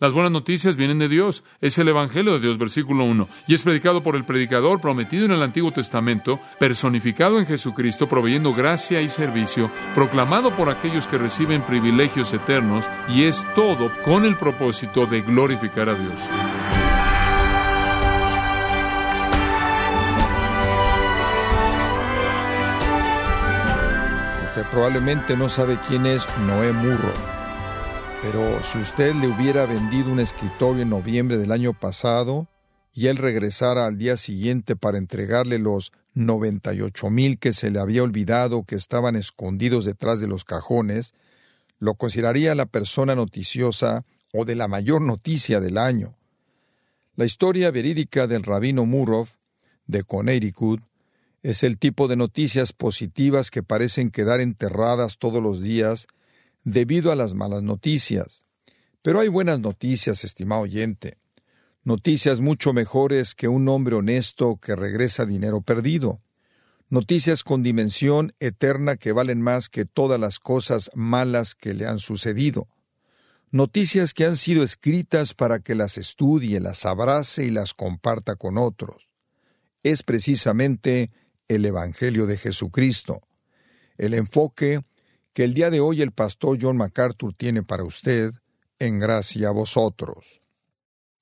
Las buenas noticias vienen de Dios. Es el Evangelio de Dios, versículo 1. Y es predicado por el predicador prometido en el Antiguo Testamento, personificado en Jesucristo, proveyendo gracia y servicio, proclamado por aquellos que reciben privilegios eternos, y es todo con el propósito de glorificar a Dios. Usted probablemente no sabe quién es Noé Murro pero si usted le hubiera vendido un escritorio en noviembre del año pasado y él regresara al día siguiente para entregarle los 98 mil que se le había olvidado que estaban escondidos detrás de los cajones, lo consideraría la persona noticiosa o de la mayor noticia del año. La historia verídica del rabino Murov de Connecticut es el tipo de noticias positivas que parecen quedar enterradas todos los días debido a las malas noticias. Pero hay buenas noticias, estimado oyente. Noticias mucho mejores que un hombre honesto que regresa dinero perdido. Noticias con dimensión eterna que valen más que todas las cosas malas que le han sucedido. Noticias que han sido escritas para que las estudie, las abrace y las comparta con otros. Es precisamente el Evangelio de Jesucristo. El enfoque que el día de hoy el pastor John MacArthur tiene para usted, en gracia a vosotros.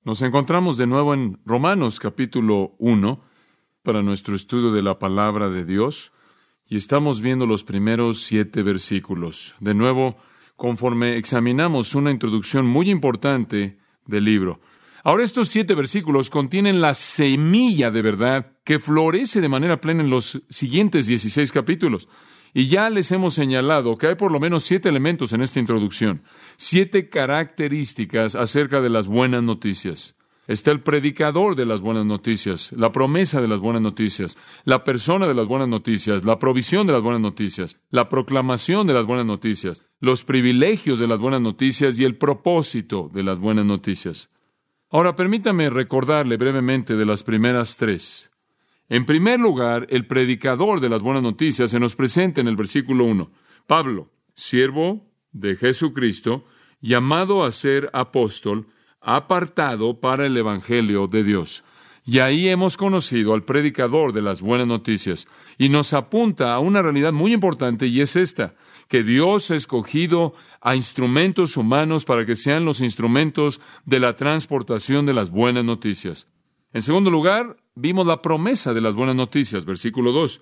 Nos encontramos de nuevo en Romanos capítulo 1 para nuestro estudio de la palabra de Dios y estamos viendo los primeros siete versículos. De nuevo, conforme examinamos una introducción muy importante del libro. Ahora estos siete versículos contienen la semilla de verdad que florece de manera plena en los siguientes dieciséis capítulos. Y ya les hemos señalado que hay por lo menos siete elementos en esta introducción, siete características acerca de las buenas noticias. Está el predicador de las buenas noticias, la promesa de las buenas noticias, la persona de las buenas noticias, la provisión de las buenas noticias, la proclamación de las buenas noticias, los privilegios de las buenas noticias y el propósito de las buenas noticias. Ahora permítame recordarle brevemente de las primeras tres. En primer lugar, el predicador de las buenas noticias se nos presenta en el versículo 1. Pablo, siervo de Jesucristo, llamado a ser apóstol, apartado para el Evangelio de Dios. Y ahí hemos conocido al predicador de las buenas noticias. Y nos apunta a una realidad muy importante y es esta, que Dios ha escogido a instrumentos humanos para que sean los instrumentos de la transportación de las buenas noticias. En segundo lugar, vimos la promesa de las buenas noticias, versículo 2,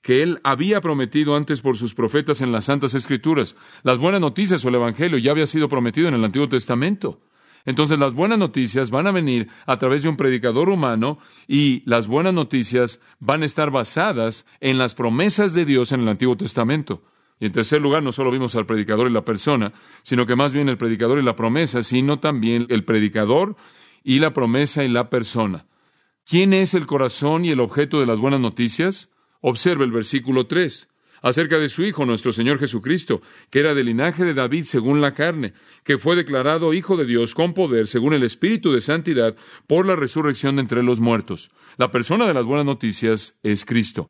que él había prometido antes por sus profetas en las Santas Escrituras. Las buenas noticias o el Evangelio ya había sido prometido en el Antiguo Testamento. Entonces las buenas noticias van a venir a través de un predicador humano y las buenas noticias van a estar basadas en las promesas de Dios en el Antiguo Testamento. Y en tercer lugar, no solo vimos al predicador y la persona, sino que más bien el predicador y la promesa, sino también el predicador y la promesa y la persona. ¿Quién es el corazón y el objeto de las buenas noticias? Observe el versículo 3 acerca de su Hijo, nuestro Señor Jesucristo, que era del linaje de David según la carne, que fue declarado Hijo de Dios con poder según el Espíritu de Santidad por la resurrección de entre los muertos. La persona de las buenas noticias es Cristo.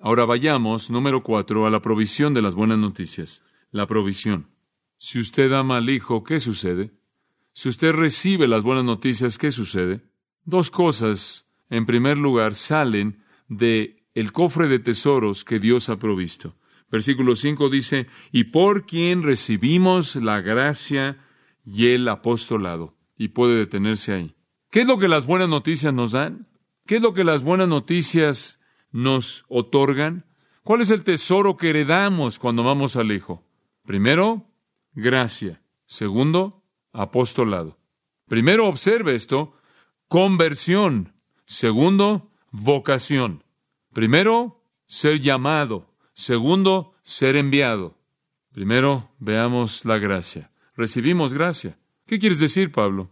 Ahora vayamos, número cuatro, a la provisión de las buenas noticias. La provisión. Si usted ama al Hijo, ¿qué sucede? Si usted recibe las buenas noticias, ¿qué sucede? Dos cosas, en primer lugar, salen de el cofre de tesoros que Dios ha provisto. Versículo 5 dice, y por quien recibimos la gracia y el apostolado. Y puede detenerse ahí. ¿Qué es lo que las buenas noticias nos dan? ¿Qué es lo que las buenas noticias nos otorgan? ¿Cuál es el tesoro que heredamos cuando vamos al Hijo? Primero, gracia. Segundo, apostolado. Primero observe esto, conversión. Segundo, vocación. Primero, ser llamado. Segundo, ser enviado. Primero, veamos la gracia. Recibimos gracia. ¿Qué quieres decir, Pablo?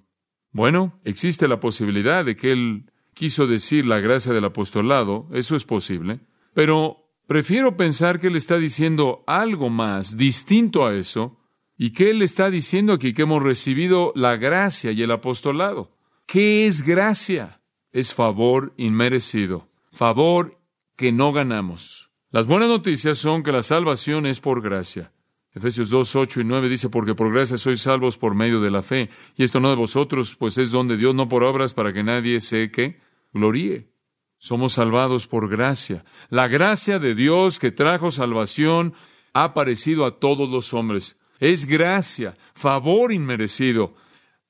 Bueno, existe la posibilidad de que él quiso decir la gracia del apostolado, eso es posible, pero prefiero pensar que él está diciendo algo más distinto a eso, ¿Y qué él está diciendo aquí? Que hemos recibido la gracia y el apostolado. ¿Qué es gracia? Es favor inmerecido, favor que no ganamos. Las buenas noticias son que la salvación es por gracia. Efesios 2, 8 y 9 dice, porque por gracia sois salvos por medio de la fe, y esto no de vosotros, pues es don de Dios, no por obras, para que nadie se que gloríe. Somos salvados por gracia. La gracia de Dios que trajo salvación ha aparecido a todos los hombres. Es gracia, favor inmerecido.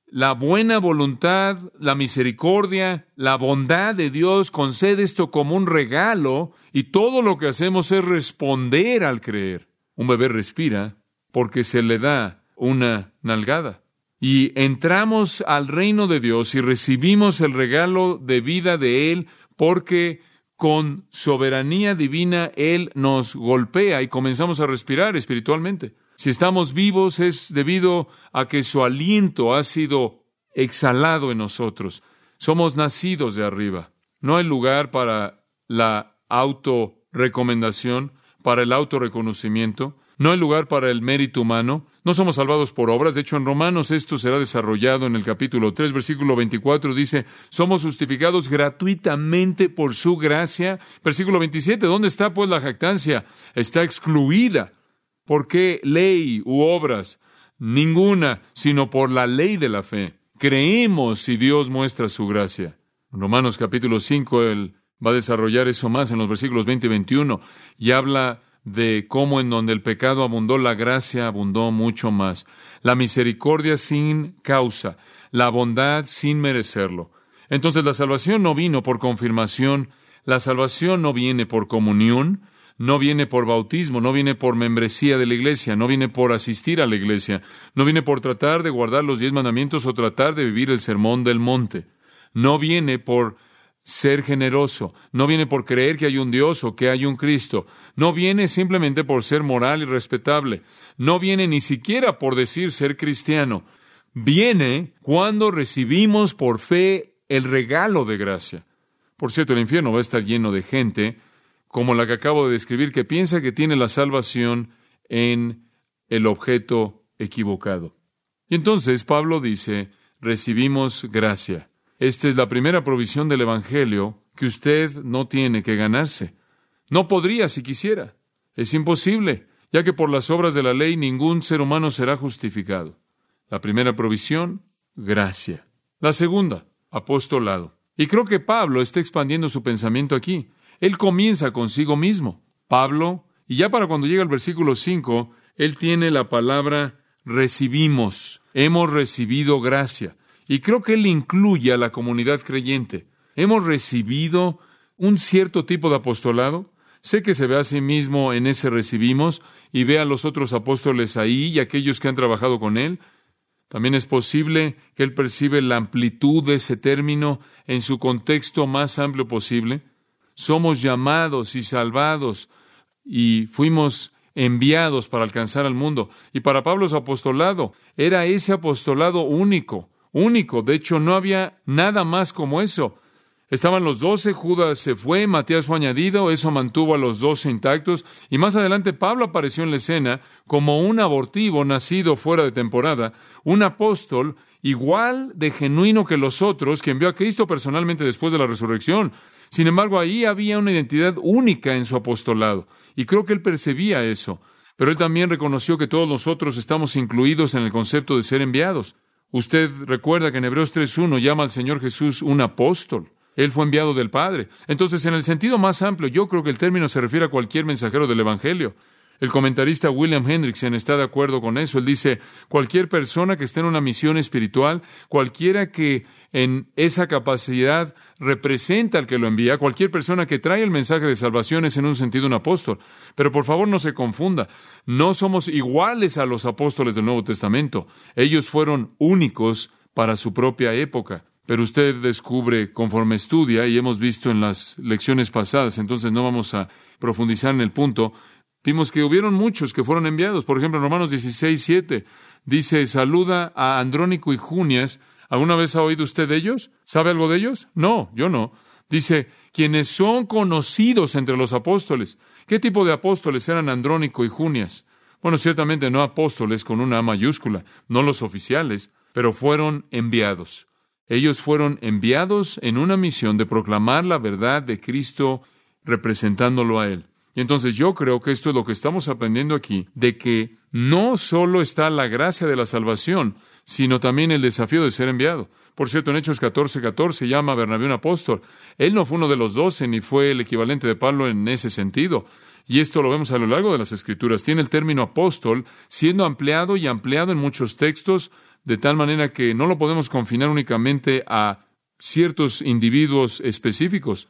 La buena voluntad, la misericordia, la bondad de Dios concede esto como un regalo y todo lo que hacemos es responder al creer. Un bebé respira porque se le da una nalgada. Y entramos al reino de Dios y recibimos el regalo de vida de Él porque con soberanía divina Él nos golpea y comenzamos a respirar espiritualmente. Si estamos vivos es debido a que su aliento ha sido exhalado en nosotros. Somos nacidos de arriba. No hay lugar para la autorrecomendación, para el autorreconocimiento, no hay lugar para el mérito humano, no somos salvados por obras, de hecho en Romanos esto será desarrollado en el capítulo 3, versículo 24, dice, somos justificados gratuitamente por su gracia. Versículo 27, ¿dónde está pues la jactancia? Está excluida. ¿Por qué ley u obras? Ninguna, sino por la ley de la fe. Creemos si Dios muestra su gracia. En Romanos capítulo 5, él va a desarrollar eso más en los versículos 20 y 21 y habla de cómo en donde el pecado abundó, la gracia abundó mucho más. La misericordia sin causa, la bondad sin merecerlo. Entonces la salvación no vino por confirmación, la salvación no viene por comunión, no viene por bautismo, no viene por membresía de la iglesia, no viene por asistir a la iglesia, no viene por tratar de guardar los diez mandamientos o tratar de vivir el sermón del monte, no viene por ser generoso. No viene por creer que hay un Dios o que hay un Cristo. No viene simplemente por ser moral y respetable. No viene ni siquiera por decir ser cristiano. Viene cuando recibimos por fe el regalo de gracia. Por cierto, el infierno va a estar lleno de gente como la que acabo de describir, que piensa que tiene la salvación en el objeto equivocado. Y entonces Pablo dice, recibimos gracia. Esta es la primera provisión del Evangelio que usted no tiene que ganarse. No podría si quisiera. Es imposible, ya que por las obras de la ley ningún ser humano será justificado. La primera provisión, gracia. La segunda, apostolado. Y creo que Pablo está expandiendo su pensamiento aquí. Él comienza consigo mismo. Pablo, y ya para cuando llega el versículo 5, él tiene la palabra recibimos. Hemos recibido gracia. Y creo que él incluye a la comunidad creyente. Hemos recibido un cierto tipo de apostolado. Sé que se ve a sí mismo en ese recibimos y ve a los otros apóstoles ahí y aquellos que han trabajado con él. También es posible que él percibe la amplitud de ese término en su contexto más amplio posible. Somos llamados y salvados y fuimos enviados para alcanzar al mundo. Y para Pablo su apostolado era ese apostolado único único. De hecho, no había nada más como eso. Estaban los doce, Judas se fue, Matías fue añadido, eso mantuvo a los doce intactos, y más adelante Pablo apareció en la escena como un abortivo nacido fuera de temporada, un apóstol igual de genuino que los otros, que envió a Cristo personalmente después de la resurrección. Sin embargo, ahí había una identidad única en su apostolado, y creo que él percibía eso. Pero él también reconoció que todos nosotros estamos incluidos en el concepto de ser enviados. Usted recuerda que en Hebreos 3.1 llama al Señor Jesús un apóstol. Él fue enviado del Padre. Entonces, en el sentido más amplio, yo creo que el término se refiere a cualquier mensajero del Evangelio. El comentarista William Hendrickson está de acuerdo con eso. Él dice, cualquier persona que esté en una misión espiritual, cualquiera que en esa capacidad representa al que lo envía. Cualquier persona que trae el mensaje de salvación es en un sentido un apóstol. Pero por favor no se confunda. No somos iguales a los apóstoles del Nuevo Testamento. Ellos fueron únicos para su propia época. Pero usted descubre conforme estudia, y hemos visto en las lecciones pasadas, entonces no vamos a profundizar en el punto, vimos que hubieron muchos que fueron enviados. Por ejemplo, en Romanos 16, 7 dice, saluda a Andrónico y Junias, ¿Alguna vez ha oído usted de ellos? ¿Sabe algo de ellos? No, yo no. Dice, quienes son conocidos entre los apóstoles. ¿Qué tipo de apóstoles eran Andrónico y Junias? Bueno, ciertamente no apóstoles con una A mayúscula, no los oficiales, pero fueron enviados. Ellos fueron enviados en una misión de proclamar la verdad de Cristo representándolo a Él. Y entonces yo creo que esto es lo que estamos aprendiendo aquí, de que no solo está la gracia de la salvación, sino también el desafío de ser enviado. Por cierto, en Hechos 14, 14 llama a Bernabé un apóstol. Él no fue uno de los doce, ni fue el equivalente de Pablo en ese sentido. Y esto lo vemos a lo largo de las Escrituras. Tiene el término apóstol siendo ampliado y ampliado en muchos textos, de tal manera que no lo podemos confinar únicamente a ciertos individuos específicos.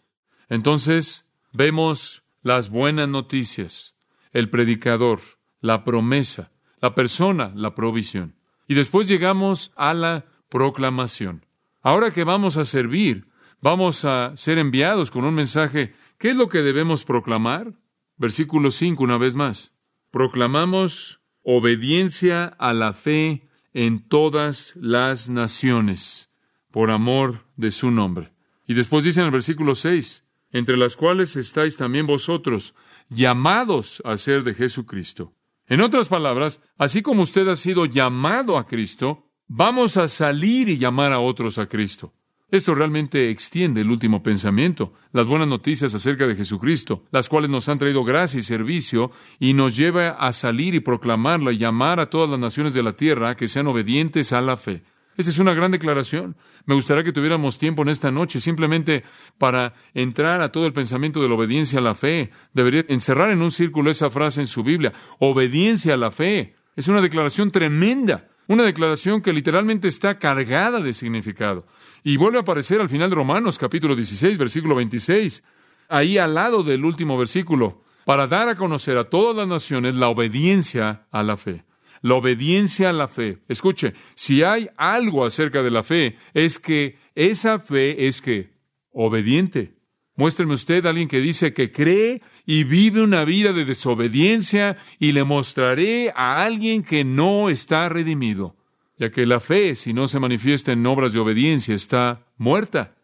Entonces, vemos las buenas noticias, el predicador, la promesa, la persona, la provisión. Y después llegamos a la proclamación. Ahora que vamos a servir, vamos a ser enviados con un mensaje. ¿Qué es lo que debemos proclamar? Versículo 5, una vez más. Proclamamos obediencia a la fe en todas las naciones, por amor de su nombre. Y después dice en el versículo 6, entre las cuales estáis también vosotros, llamados a ser de Jesucristo. En otras palabras, así como usted ha sido llamado a Cristo, Vamos a salir y llamar a otros a Cristo. Esto realmente extiende el último pensamiento, las buenas noticias acerca de Jesucristo, las cuales nos han traído gracia y servicio y nos lleva a salir y proclamarla y llamar a todas las naciones de la tierra que sean obedientes a la fe. Esa es una gran declaración. Me gustaría que tuviéramos tiempo en esta noche simplemente para entrar a todo el pensamiento de la obediencia a la fe. Debería encerrar en un círculo esa frase en su Biblia. Obediencia a la fe. Es una declaración tremenda. Una declaración que literalmente está cargada de significado. Y vuelve a aparecer al final de Romanos capítulo 16, versículo 26, ahí al lado del último versículo, para dar a conocer a todas las naciones la obediencia a la fe. La obediencia a la fe. Escuche, si hay algo acerca de la fe, es que esa fe es que obediente. Muéstreme usted a alguien que dice que cree y vive una vida de desobediencia y le mostraré a alguien que no está redimido, ya que la fe, si no se manifiesta en obras de obediencia, está muerta.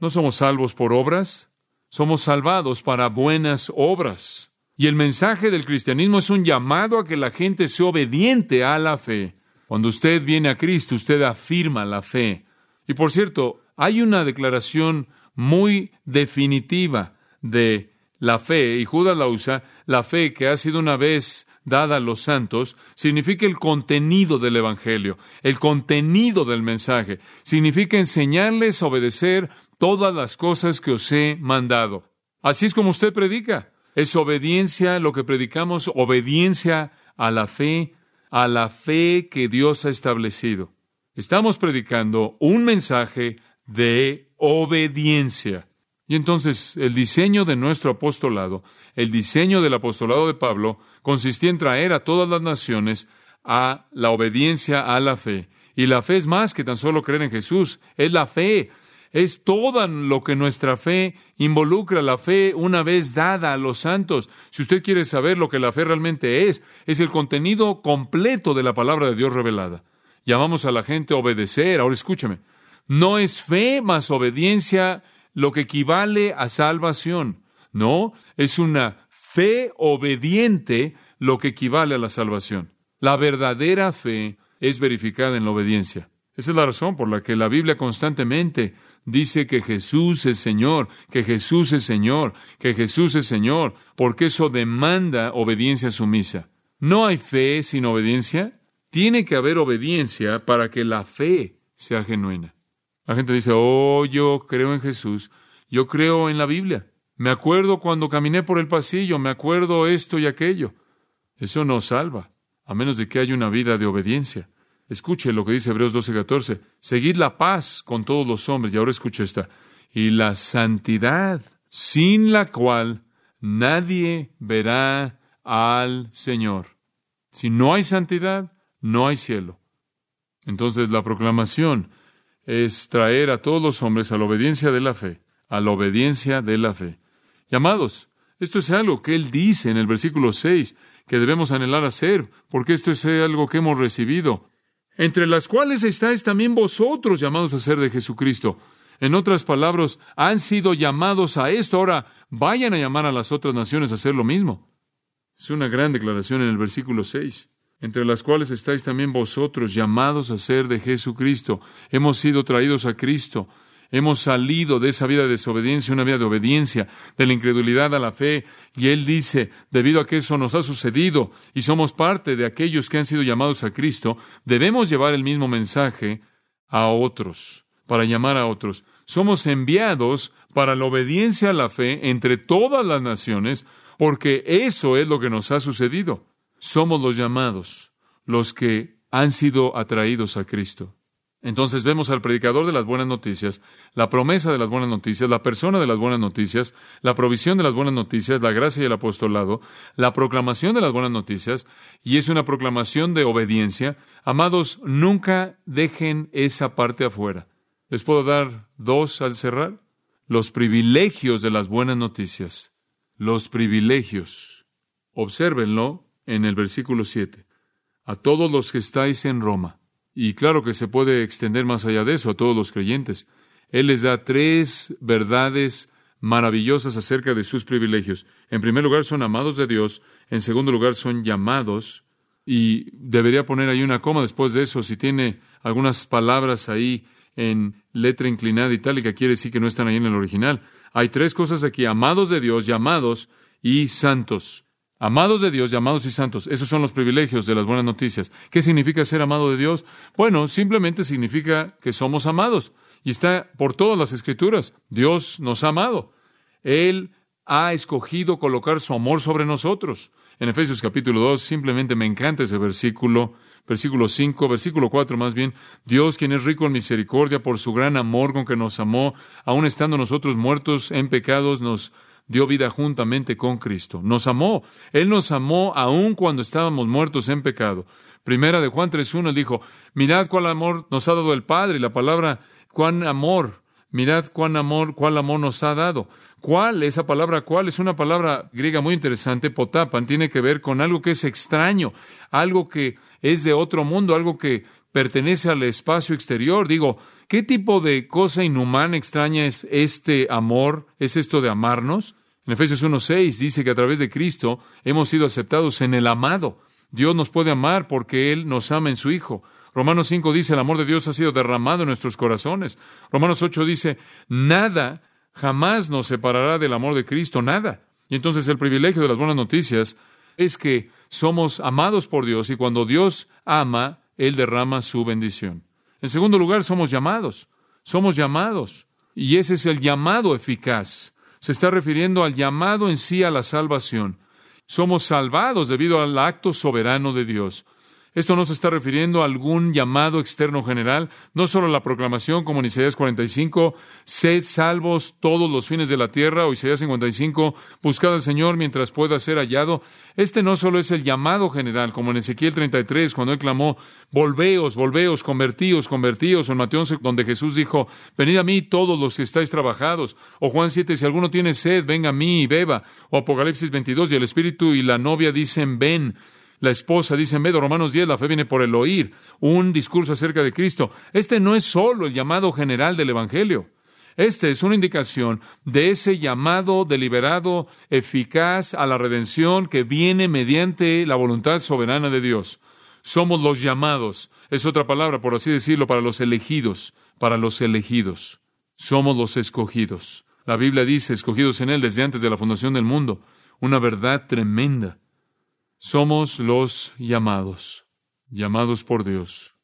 No somos salvos por obras, somos salvados para buenas obras. Y el mensaje del cristianismo es un llamado a que la gente sea obediente a la fe. Cuando usted viene a Cristo, usted afirma la fe. Y por cierto, hay una declaración muy definitiva de la fe, y Judas la usa, la fe que ha sido una vez dada a los santos, significa el contenido del Evangelio, el contenido del mensaje, significa enseñarles a obedecer todas las cosas que os he mandado. Así es como usted predica. Es obediencia lo que predicamos, obediencia a la fe, a la fe que Dios ha establecido. Estamos predicando un mensaje de obediencia. Y entonces el diseño de nuestro apostolado, el diseño del apostolado de Pablo, consistía en traer a todas las naciones a la obediencia a la fe. Y la fe es más que tan solo creer en Jesús, es la fe, es todo lo que nuestra fe involucra, la fe una vez dada a los santos. Si usted quiere saber lo que la fe realmente es, es el contenido completo de la palabra de Dios revelada. Llamamos a la gente a obedecer. Ahora escúcheme, no es fe más obediencia lo que equivale a salvación. No, es una fe obediente lo que equivale a la salvación. La verdadera fe es verificada en la obediencia. Esa es la razón por la que la Biblia constantemente dice que Jesús es Señor, que Jesús es Señor, que Jesús es Señor, porque eso demanda obediencia sumisa. ¿No hay fe sin obediencia? Tiene que haber obediencia para que la fe sea genuina. La gente dice, oh, yo creo en Jesús, yo creo en la Biblia. Me acuerdo cuando caminé por el pasillo, me acuerdo esto y aquello. Eso no salva, a menos de que haya una vida de obediencia. Escuche lo que dice Hebreos 12:14. Seguid la paz con todos los hombres. Y ahora escuche esta. Y la santidad, sin la cual nadie verá al Señor. Si no hay santidad, no hay cielo. Entonces la proclamación es traer a todos los hombres a la obediencia de la fe, a la obediencia de la fe. Llamados, esto es algo que él dice en el versículo 6 que debemos anhelar hacer, porque esto es algo que hemos recibido, entre las cuales estáis también vosotros llamados a ser de Jesucristo. En otras palabras, han sido llamados a esto, ahora vayan a llamar a las otras naciones a hacer lo mismo. Es una gran declaración en el versículo 6 entre las cuales estáis también vosotros llamados a ser de Jesucristo. Hemos sido traídos a Cristo. Hemos salido de esa vida de desobediencia, una vida de obediencia, de la incredulidad a la fe. Y Él dice, debido a que eso nos ha sucedido y somos parte de aquellos que han sido llamados a Cristo, debemos llevar el mismo mensaje a otros, para llamar a otros. Somos enviados para la obediencia a la fe entre todas las naciones, porque eso es lo que nos ha sucedido. Somos los llamados, los que han sido atraídos a Cristo. Entonces vemos al predicador de las buenas noticias, la promesa de las buenas noticias, la persona de las buenas noticias, la provisión de las buenas noticias, la gracia y el apostolado, la proclamación de las buenas noticias, y es una proclamación de obediencia. Amados, nunca dejen esa parte afuera. ¿Les puedo dar dos al cerrar? Los privilegios de las buenas noticias. Los privilegios. Obsérvenlo en el versículo 7. A todos los que estáis en Roma y claro que se puede extender más allá de eso a todos los creyentes. Él les da tres verdades maravillosas acerca de sus privilegios. En primer lugar, son amados de Dios. En segundo lugar, son llamados. Y debería poner ahí una coma después de eso. Si tiene algunas palabras ahí en letra inclinada itálica, quiere decir que no están ahí en el original. Hay tres cosas aquí. Amados de Dios, llamados y santos. Amados de Dios, llamados y santos. Esos son los privilegios de las buenas noticias. ¿Qué significa ser amado de Dios? Bueno, simplemente significa que somos amados. Y está por todas las escrituras. Dios nos ha amado. Él ha escogido colocar su amor sobre nosotros. En Efesios capítulo 2, simplemente me encanta ese versículo, versículo 5, versículo 4 más bien. Dios, quien es rico en misericordia por su gran amor con que nos amó, aun estando nosotros muertos en pecados, nos dio vida juntamente con Cristo. Nos amó. Él nos amó aun cuando estábamos muertos en pecado. Primera de Juan 3.1 dijo, mirad cuál amor nos ha dado el Padre. Y la palabra, cuán amor, mirad cuán amor, cuál amor nos ha dado. ¿Cuál? Esa palabra cuál es una palabra griega muy interesante, potapan, tiene que ver con algo que es extraño, algo que es de otro mundo, algo que pertenece al espacio exterior. Digo, ¿qué tipo de cosa inhumana, extraña es este amor? ¿Es esto de amarnos? En Efesios 1.6 dice que a través de Cristo hemos sido aceptados en el amado. Dios nos puede amar porque Él nos ama en su Hijo. Romanos 5 dice, el amor de Dios ha sido derramado en nuestros corazones. Romanos 8 dice, nada jamás nos separará del amor de Cristo, nada. Y entonces el privilegio de las buenas noticias es que somos amados por Dios y cuando Dios ama, Él derrama su bendición. En segundo lugar, somos llamados. Somos llamados. Y ese es el llamado eficaz se está refiriendo al llamado en sí a la salvación. Somos salvados debido al acto soberano de Dios. Esto no se está refiriendo a algún llamado externo general, no solo la proclamación como en Isaías 45, sed salvos todos los fines de la tierra, o Isaías 55, buscad al Señor mientras pueda ser hallado. Este no solo es el llamado general, como en Ezequiel 33, cuando él clamó, volveos, volveos, convertíos, convertíos, o en Mateo 11, donde Jesús dijo, venid a mí todos los que estáis trabajados, o Juan 7, si alguno tiene sed, venga a mí y beba, o Apocalipsis 22, y el Espíritu y la novia dicen, ven. La esposa dice en medio Romanos 10, la fe viene por el oír, un discurso acerca de Cristo. Este no es solo el llamado general del Evangelio. Este es una indicación de ese llamado deliberado, eficaz a la redención que viene mediante la voluntad soberana de Dios. Somos los llamados. Es otra palabra, por así decirlo, para los elegidos, para los elegidos. Somos los escogidos. La Biblia dice, escogidos en Él desde antes de la fundación del mundo. Una verdad tremenda. Somos los llamados, llamados por Dios,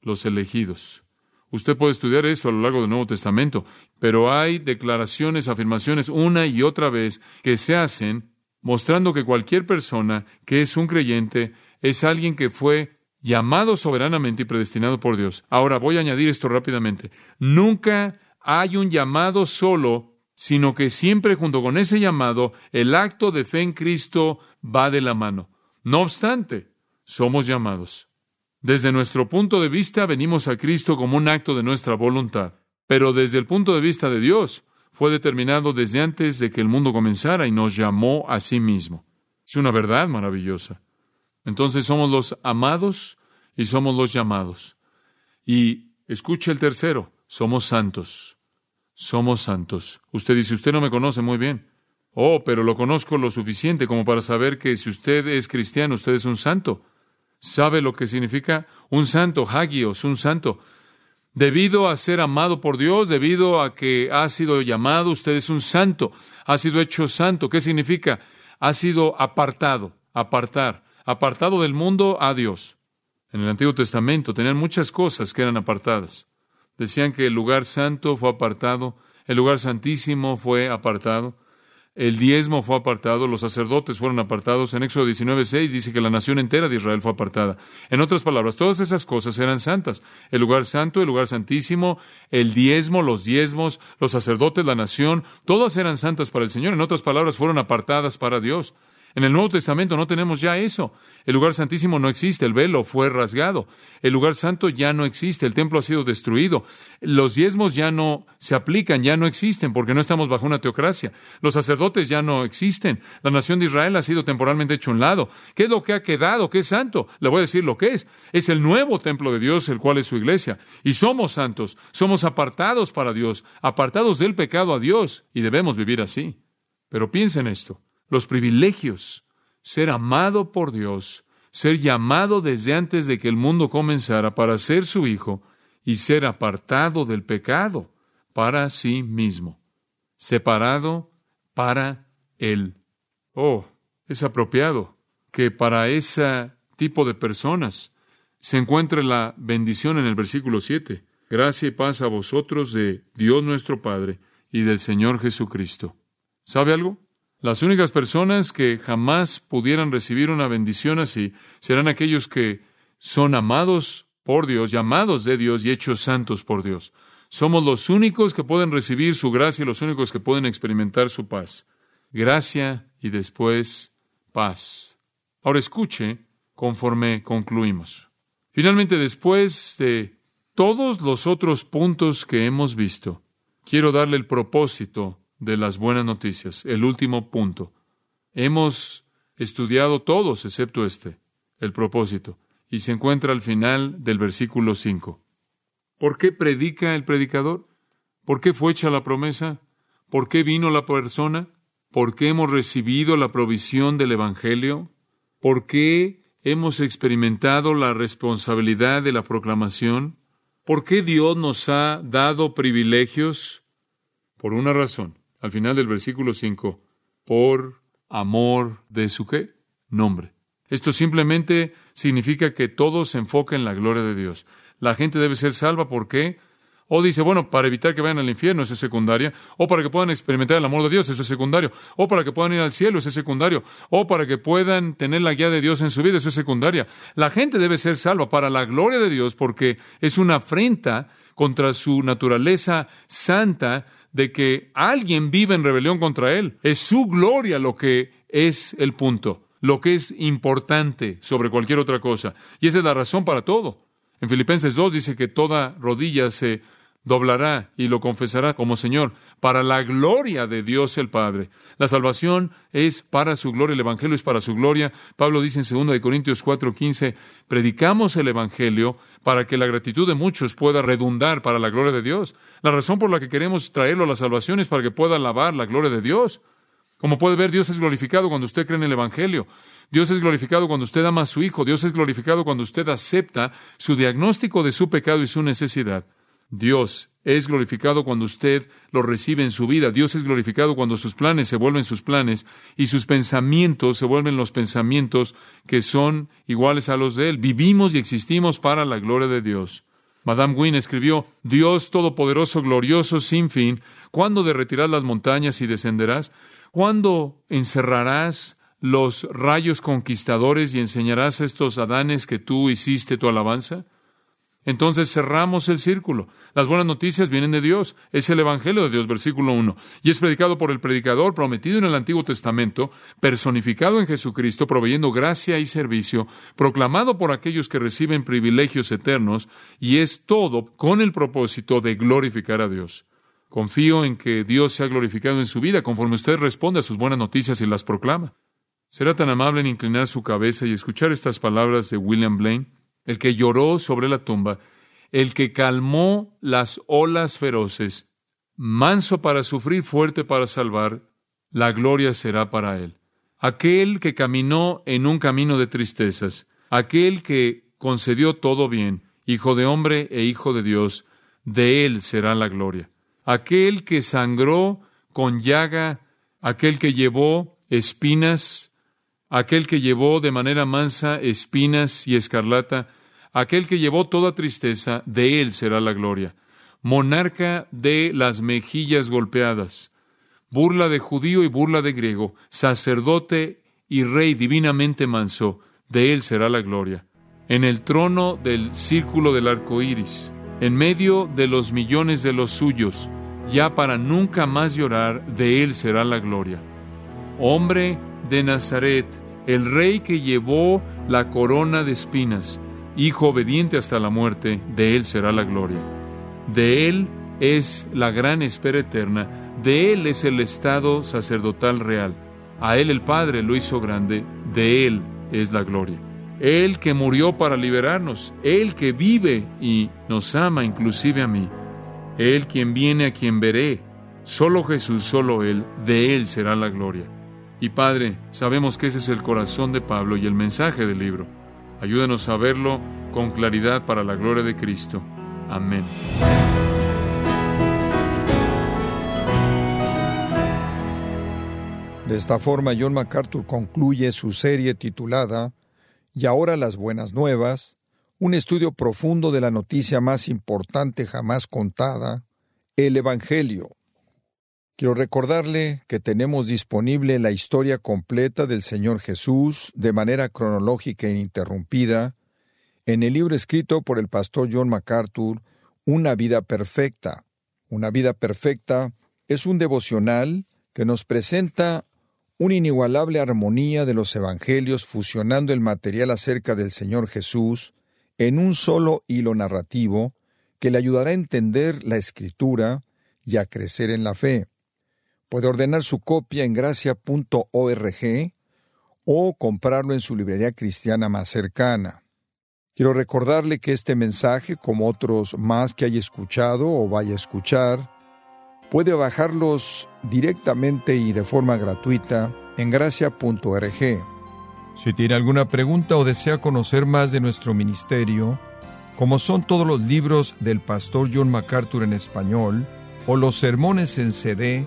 los elegidos. Usted puede estudiar eso a lo largo del Nuevo Testamento, pero hay declaraciones, afirmaciones una y otra vez que se hacen mostrando que cualquier persona que es un creyente es alguien que fue llamado soberanamente y predestinado por Dios. Ahora voy a añadir esto rápidamente. Nunca hay un llamado solo sino que siempre junto con ese llamado, el acto de fe en Cristo va de la mano. No obstante, somos llamados. Desde nuestro punto de vista venimos a Cristo como un acto de nuestra voluntad, pero desde el punto de vista de Dios fue determinado desde antes de que el mundo comenzara y nos llamó a sí mismo. Es una verdad maravillosa. Entonces somos los amados y somos los llamados. Y escuche el tercero, somos santos somos santos. Usted dice, usted no me conoce muy bien. Oh, pero lo conozco lo suficiente como para saber que si usted es cristiano, usted es un santo. ¿Sabe lo que significa? Un santo, hagios, un santo. Debido a ser amado por Dios, debido a que ha sido llamado, usted es un santo, ha sido hecho santo. ¿Qué significa? Ha sido apartado, apartar, apartado del mundo a Dios. En el Antiguo Testamento tenían muchas cosas que eran apartadas. Decían que el lugar santo fue apartado, el lugar santísimo fue apartado, el diezmo fue apartado, los sacerdotes fueron apartados. En Éxodo 19:6 dice que la nación entera de Israel fue apartada. En otras palabras, todas esas cosas eran santas. El lugar santo, el lugar santísimo, el diezmo, los diezmos, los sacerdotes, la nación, todas eran santas para el Señor. En otras palabras, fueron apartadas para Dios. En el Nuevo Testamento no tenemos ya eso. El lugar santísimo no existe, el velo fue rasgado. El lugar santo ya no existe, el templo ha sido destruido. Los diezmos ya no se aplican, ya no existen, porque no estamos bajo una teocracia. Los sacerdotes ya no existen. La nación de Israel ha sido temporalmente hecho un lado. ¿Qué es lo que ha quedado? ¿Qué es santo? Le voy a decir lo que es. Es el nuevo templo de Dios, el cual es su iglesia. Y somos santos, somos apartados para Dios, apartados del pecado a Dios, y debemos vivir así. Pero piensen esto los privilegios, ser amado por Dios, ser llamado desde antes de que el mundo comenzara para ser su hijo y ser apartado del pecado para sí mismo, separado para él. Oh, es apropiado que para ese tipo de personas se encuentre la bendición en el versículo 7. Gracia y paz a vosotros de Dios nuestro Padre y del Señor Jesucristo. ¿Sabe algo? Las únicas personas que jamás pudieran recibir una bendición así serán aquellos que son amados por Dios, llamados de Dios y hechos santos por Dios. Somos los únicos que pueden recibir su gracia y los únicos que pueden experimentar su paz. Gracia y después paz. Ahora escuche conforme concluimos. Finalmente, después de todos los otros puntos que hemos visto, quiero darle el propósito de las buenas noticias, el último punto. Hemos estudiado todos excepto este, el propósito, y se encuentra al final del versículo 5. ¿Por qué predica el predicador? ¿Por qué fue hecha la promesa? ¿Por qué vino la persona? ¿Por qué hemos recibido la provisión del Evangelio? ¿Por qué hemos experimentado la responsabilidad de la proclamación? ¿Por qué Dios nos ha dado privilegios? Por una razón al final del versículo 5, por amor de su qué? Nombre. Esto simplemente significa que todo se enfoca en la gloria de Dios. La gente debe ser salva, ¿por qué? O dice, bueno, para evitar que vayan al infierno, eso es secundaria. O para que puedan experimentar el amor de Dios, eso es secundario. O para que puedan ir al cielo, eso es secundario. O para que puedan tener la guía de Dios en su vida, eso es secundaria. La gente debe ser salva para la gloria de Dios porque es una afrenta contra su naturaleza santa de que alguien vive en rebelión contra Él. Es su gloria lo que es el punto, lo que es importante sobre cualquier otra cosa. Y esa es la razón para todo. En Filipenses 2 dice que toda rodilla se doblará y lo confesará como Señor, para la gloria de Dios el Padre. La salvación es para su gloria, el Evangelio es para su gloria. Pablo dice en 2 Corintios 4:15, predicamos el Evangelio para que la gratitud de muchos pueda redundar para la gloria de Dios. La razón por la que queremos traerlo a la salvación es para que pueda alabar la gloria de Dios. Como puede ver, Dios es glorificado cuando usted cree en el Evangelio. Dios es glorificado cuando usted ama a su Hijo. Dios es glorificado cuando usted acepta su diagnóstico de su pecado y su necesidad. Dios es glorificado cuando usted lo recibe en su vida. Dios es glorificado cuando sus planes se vuelven sus planes y sus pensamientos se vuelven los pensamientos que son iguales a los de Él. Vivimos y existimos para la gloria de Dios. Madame Wynne escribió, Dios Todopoderoso, glorioso, sin fin, ¿cuándo derretirás las montañas y descenderás? ¿Cuándo encerrarás los rayos conquistadores y enseñarás a estos Adanes que tú hiciste tu alabanza? Entonces cerramos el círculo. Las buenas noticias vienen de Dios. Es el Evangelio de Dios, versículo 1. Y es predicado por el predicador prometido en el Antiguo Testamento, personificado en Jesucristo, proveyendo gracia y servicio, proclamado por aquellos que reciben privilegios eternos, y es todo con el propósito de glorificar a Dios. Confío en que Dios sea glorificado en su vida conforme usted responde a sus buenas noticias y las proclama. ¿Será tan amable en inclinar su cabeza y escuchar estas palabras de William Blaine? El que lloró sobre la tumba, el que calmó las olas feroces, manso para sufrir, fuerte para salvar, la gloria será para él. Aquel que caminó en un camino de tristezas, aquel que concedió todo bien, hijo de hombre e hijo de Dios, de Él será la gloria. Aquel que sangró con llaga, aquel que llevó espinas, aquel que llevó de manera mansa espinas y escarlata, aquel que llevó toda tristeza, de Él será la gloria. Monarca de las mejillas golpeadas, burla de judío y burla de griego, sacerdote y rey divinamente manso, de Él será la gloria. En el trono del círculo del arco iris, en medio de los millones de los suyos, ya para nunca más llorar, de él será la gloria. Hombre de Nazaret, el rey que llevó la corona de espinas, hijo obediente hasta la muerte, de él será la gloria. De él es la gran espera eterna, de él es el estado sacerdotal real. A él el Padre lo hizo grande, de él es la gloria. Él que murió para liberarnos, Él que vive y nos ama inclusive a mí, Él quien viene a quien veré, solo Jesús, solo Él, de Él será la gloria. Y Padre, sabemos que ese es el corazón de Pablo y el mensaje del libro. Ayúdanos a verlo con claridad para la gloria de Cristo. Amén. De esta forma, John MacArthur concluye su serie titulada y ahora las buenas nuevas, un estudio profundo de la noticia más importante jamás contada, el Evangelio. Quiero recordarle que tenemos disponible la historia completa del Señor Jesús de manera cronológica e ininterrumpida en el libro escrito por el pastor John MacArthur, Una vida perfecta. Una vida perfecta es un devocional que nos presenta una inigualable armonía de los evangelios fusionando el material acerca del Señor Jesús en un solo hilo narrativo que le ayudará a entender la escritura y a crecer en la fe. Puede ordenar su copia en gracia.org o comprarlo en su librería cristiana más cercana. Quiero recordarle que este mensaje, como otros más que haya escuchado o vaya a escuchar, puede bajarlos directamente y de forma gratuita en gracia.org. Si tiene alguna pregunta o desea conocer más de nuestro ministerio, como son todos los libros del pastor John MacArthur en español o los sermones en CD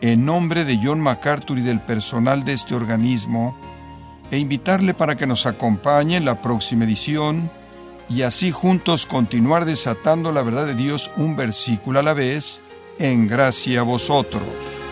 en nombre de John MacArthur y del personal de este organismo e invitarle para que nos acompañe en la próxima edición y así juntos continuar desatando la verdad de Dios un versículo a la vez, en gracia a vosotros.